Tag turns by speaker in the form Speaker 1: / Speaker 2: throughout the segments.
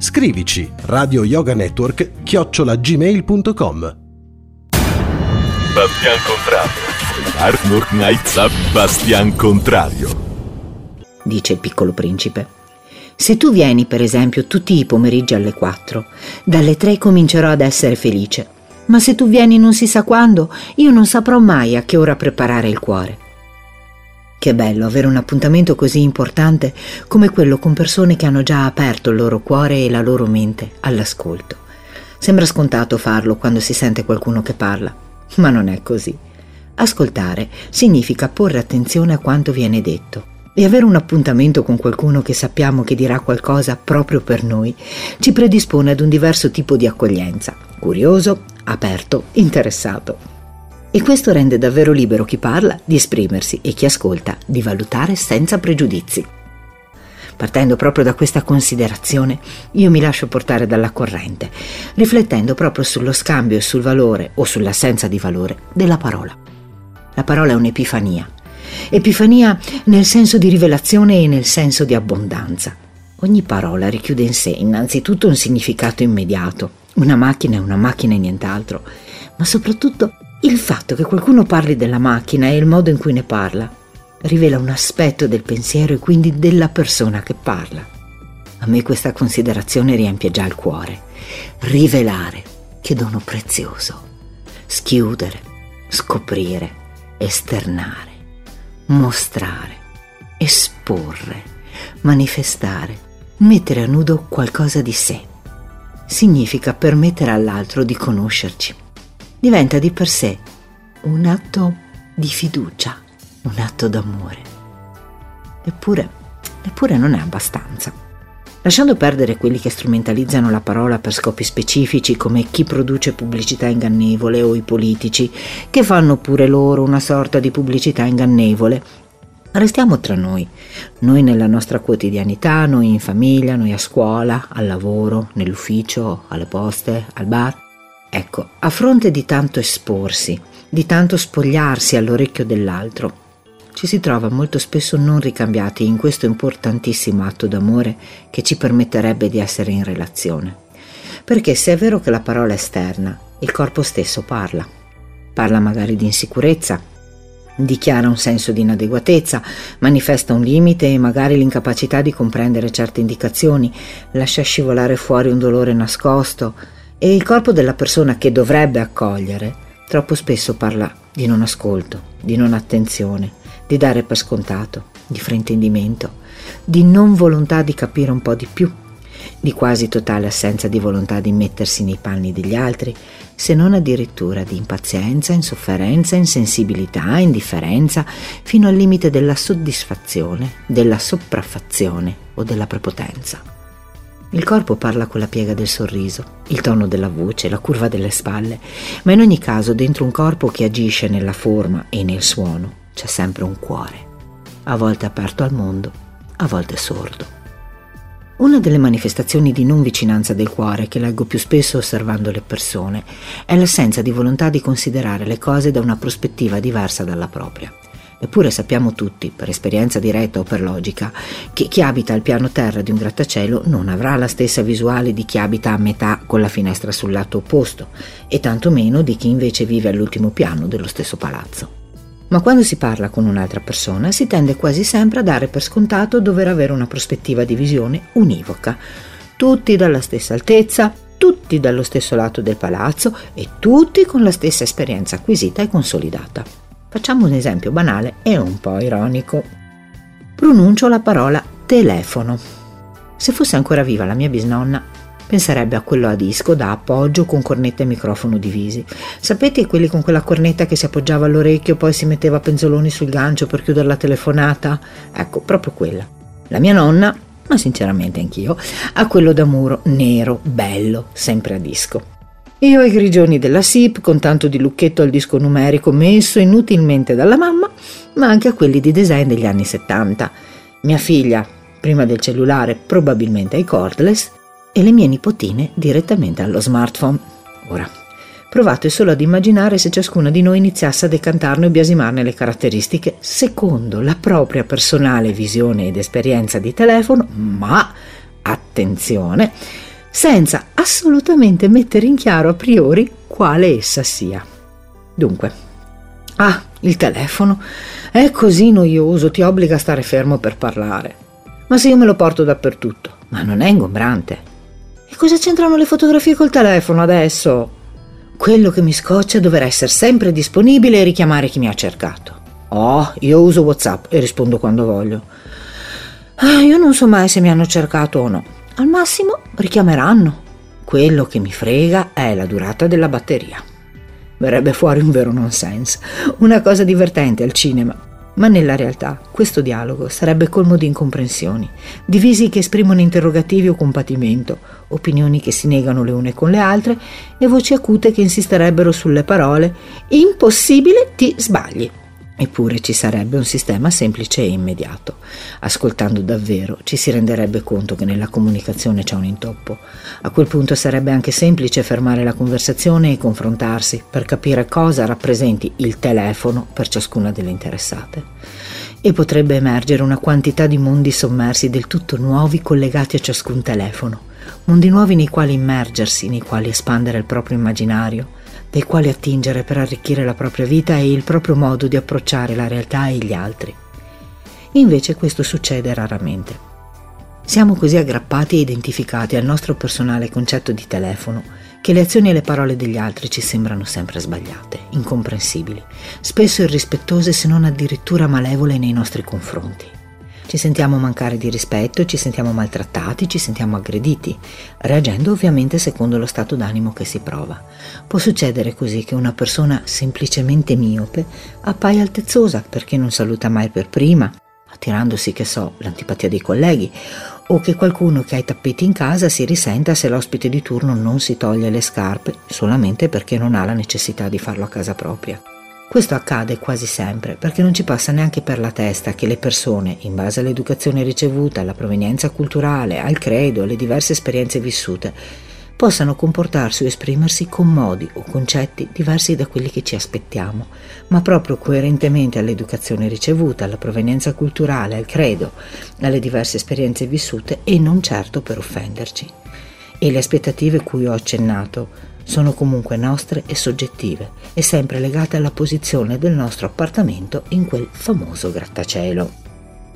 Speaker 1: Scrivici Radio Yoga Network chiocciolagmail.com
Speaker 2: Bastian Contrario Arnold Knights Bastian Contrario.
Speaker 3: Dice il piccolo principe. Se tu vieni, per esempio, tutti i pomeriggi alle 4, dalle 3 comincerò ad essere felice. Ma se tu vieni non si sa quando, io non saprò mai a che ora preparare il cuore. Che bello avere un appuntamento così importante come quello con persone che hanno già aperto il loro cuore e la loro mente all'ascolto. Sembra scontato farlo quando si sente qualcuno che parla, ma non è così. Ascoltare significa porre attenzione a quanto viene detto e avere un appuntamento con qualcuno che sappiamo che dirà qualcosa proprio per noi ci predispone ad un diverso tipo di accoglienza, curioso, aperto, interessato. E questo rende davvero libero chi parla di esprimersi e chi ascolta di valutare senza pregiudizi. Partendo proprio da questa considerazione, io mi lascio portare dalla corrente, riflettendo proprio sullo scambio e sul valore o sull'assenza di valore della parola. La parola è un'epifania. Epifania nel senso di rivelazione e nel senso di abbondanza. Ogni parola richiude in sé innanzitutto un significato immediato. Una macchina è una macchina e nient'altro, ma soprattutto il fatto che qualcuno parli della macchina e il modo in cui ne parla rivela un aspetto del pensiero e quindi della persona che parla. A me questa considerazione riempie già il cuore. Rivelare, che dono prezioso. Schiudere, scoprire, esternare, mostrare, esporre, manifestare, mettere a nudo qualcosa di sé. Significa permettere all'altro di conoscerci. Diventa di per sé un atto di fiducia, un atto d'amore. Eppure, eppure non è abbastanza lasciando perdere quelli che strumentalizzano la parola per scopi specifici come chi produce pubblicità ingannevole o i politici, che fanno pure loro una sorta di pubblicità ingannevole. Restiamo tra noi, noi nella nostra quotidianità, noi in famiglia, noi a scuola, al lavoro, nell'ufficio, alle poste, al bar. Ecco, a fronte di tanto esporsi, di tanto spogliarsi all'orecchio dell'altro, ci si trova molto spesso non ricambiati in questo importantissimo atto d'amore che ci permetterebbe di essere in relazione. Perché se è vero che la parola esterna, il corpo stesso parla. Parla magari di insicurezza, dichiara un senso di inadeguatezza, manifesta un limite e magari l'incapacità di comprendere certe indicazioni, lascia scivolare fuori un dolore nascosto e il corpo della persona che dovrebbe accogliere troppo spesso parla di non ascolto, di non attenzione, di dare per scontato, di fraintendimento, di non volontà di capire un po' di più, di quasi totale assenza di volontà di mettersi nei panni degli altri, se non addirittura di impazienza, insofferenza, insensibilità, indifferenza, fino al limite della soddisfazione, della sopraffazione o della prepotenza. Il corpo parla con la piega del sorriso, il tono della voce, la curva delle spalle, ma in ogni caso dentro un corpo che agisce nella forma e nel suono c'è sempre un cuore, a volte aperto al mondo, a volte sordo. Una delle manifestazioni di non vicinanza del cuore che leggo più spesso osservando le persone è l'assenza di volontà di considerare le cose da una prospettiva diversa dalla propria. Eppure sappiamo tutti, per esperienza diretta o per logica, che chi abita al piano terra di un grattacielo non avrà la stessa visuale di chi abita a metà con la finestra sul lato opposto, e tanto meno di chi invece vive all'ultimo piano dello stesso palazzo ma quando si parla con un'altra persona si tende quasi sempre a dare per scontato dover avere una prospettiva di visione univoca, tutti dalla stessa altezza, tutti dallo stesso lato del palazzo e tutti con la stessa esperienza acquisita e consolidata. Facciamo un esempio banale e un po' ironico. Pronuncio la parola telefono. Se fosse ancora viva la mia bisnonna, penserebbe a quello a disco da appoggio con cornetta e microfono divisi. Sapete quelli con quella cornetta che si appoggiava all'orecchio poi si metteva penzoloni sul gancio per chiudere la telefonata? Ecco, proprio quella. La mia nonna ma sinceramente anch'io, a quello da muro nero, bello, sempre a disco. Io ai grigioni della SIP, con tanto di lucchetto al disco numerico messo inutilmente dalla mamma, ma anche a quelli di design degli anni 70. Mia figlia, prima del cellulare, probabilmente ai cordless, e le mie nipotine direttamente allo smartphone. Ora, provate solo ad immaginare se ciascuna di noi iniziasse a decantarne o biasimarne le caratteristiche secondo la propria personale visione ed esperienza di telefono, ma attenzione, senza assolutamente mettere in chiaro a priori quale essa sia. Dunque, ah, il telefono è così noioso, ti obbliga a stare fermo per parlare. Ma se io me lo porto dappertutto, ma non è ingombrante. E cosa c'entrano le fotografie col telefono adesso? Quello che mi scoccia è dover essere sempre disponibile e richiamare chi mi ha cercato. Oh, io uso WhatsApp e rispondo quando voglio. Ah, io non so mai se mi hanno cercato o no. Al massimo richiameranno. Quello che mi frega è la durata della batteria. Verrebbe fuori un vero nonsense, una cosa divertente al cinema. Ma nella realtà questo dialogo sarebbe colmo di incomprensioni, divisi che esprimono interrogativi o compatimento, opinioni che si negano le une con le altre e voci acute che insisterebbero sulle parole impossibile ti sbagli. Eppure ci sarebbe un sistema semplice e immediato. Ascoltando davvero ci si renderebbe conto che nella comunicazione c'è un intoppo. A quel punto sarebbe anche semplice fermare la conversazione e confrontarsi per capire cosa rappresenti il telefono per ciascuna delle interessate. E potrebbe emergere una quantità di mondi sommersi del tutto nuovi collegati a ciascun telefono. Mondi nuovi nei quali immergersi, nei quali espandere il proprio immaginario dai quali attingere per arricchire la propria vita e il proprio modo di approcciare la realtà e gli altri. Invece questo succede raramente. Siamo così aggrappati e identificati al nostro personale concetto di telefono che le azioni e le parole degli altri ci sembrano sempre sbagliate, incomprensibili, spesso irrispettose se non addirittura malevole nei nostri confronti. Ci sentiamo mancare di rispetto, ci sentiamo maltrattati, ci sentiamo aggrediti, reagendo ovviamente secondo lo stato d'animo che si prova. Può succedere così che una persona semplicemente miope appaia altezzosa perché non saluta mai per prima, attirandosi, che so, l'antipatia dei colleghi, o che qualcuno che ha i tappeti in casa si risenta se l'ospite di turno non si toglie le scarpe solamente perché non ha la necessità di farlo a casa propria. Questo accade quasi sempre perché non ci passa neanche per la testa che le persone, in base all'educazione ricevuta, alla provenienza culturale, al credo, alle diverse esperienze vissute, possano comportarsi o esprimersi con modi o concetti diversi da quelli che ci aspettiamo, ma proprio coerentemente all'educazione ricevuta, alla provenienza culturale, al credo, alle diverse esperienze vissute e non certo per offenderci. E le aspettative cui ho accennato sono comunque nostre e soggettive e sempre legate alla posizione del nostro appartamento in quel famoso grattacielo.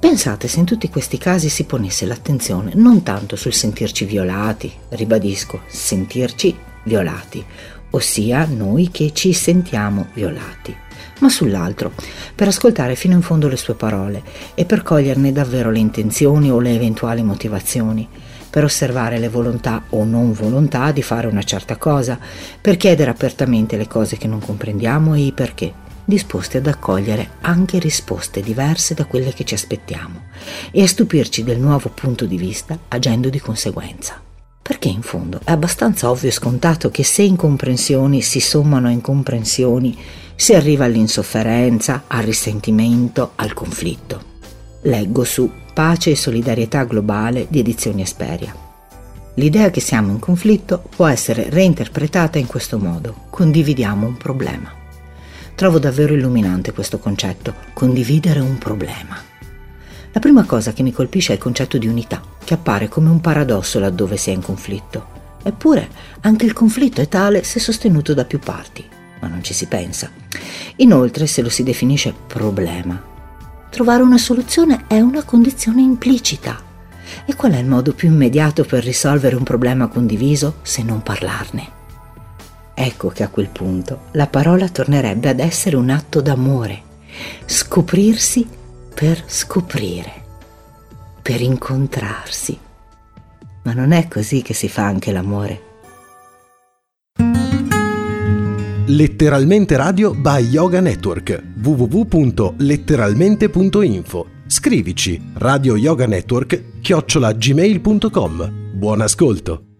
Speaker 3: Pensate se in tutti questi casi si ponesse l'attenzione non tanto sul sentirci violati, ribadisco, sentirci violati, ossia noi che ci sentiamo violati, ma sull'altro, per ascoltare fino in fondo le sue parole e per coglierne davvero le intenzioni o le eventuali motivazioni, per osservare le volontà o non volontà di fare una certa cosa, per chiedere apertamente le cose che non comprendiamo e i perché, disposti ad accogliere anche risposte diverse da quelle che ci aspettiamo e a stupirci del nuovo punto di vista agendo di conseguenza. Perché in fondo è abbastanza ovvio e scontato che se incomprensioni si sommano a incomprensioni, si arriva all'insofferenza, al risentimento, al conflitto. Leggo su Pace e solidarietà globale di Edizioni Esperia. L'idea che siamo in conflitto può essere reinterpretata in questo modo. Condividiamo un problema. Trovo davvero illuminante questo concetto, condividere un problema. La prima cosa che mi colpisce è il concetto di unità, che appare come un paradosso laddove si è in conflitto. Eppure anche il conflitto è tale se sostenuto da più parti, ma non ci si pensa. Inoltre, se lo si definisce problema, Trovare una soluzione è una condizione implicita. E qual è il modo più immediato per risolvere un problema condiviso se non parlarne? Ecco che a quel punto la parola tornerebbe ad essere un atto d'amore, scoprirsi per scoprire, per incontrarsi. Ma non è così che si fa anche l'amore.
Speaker 1: Letteralmente Radio by Yoga Network www.letteralmente.info Scrivici Radio Yoga Network chiocciola gmail.com. Buon ascolto!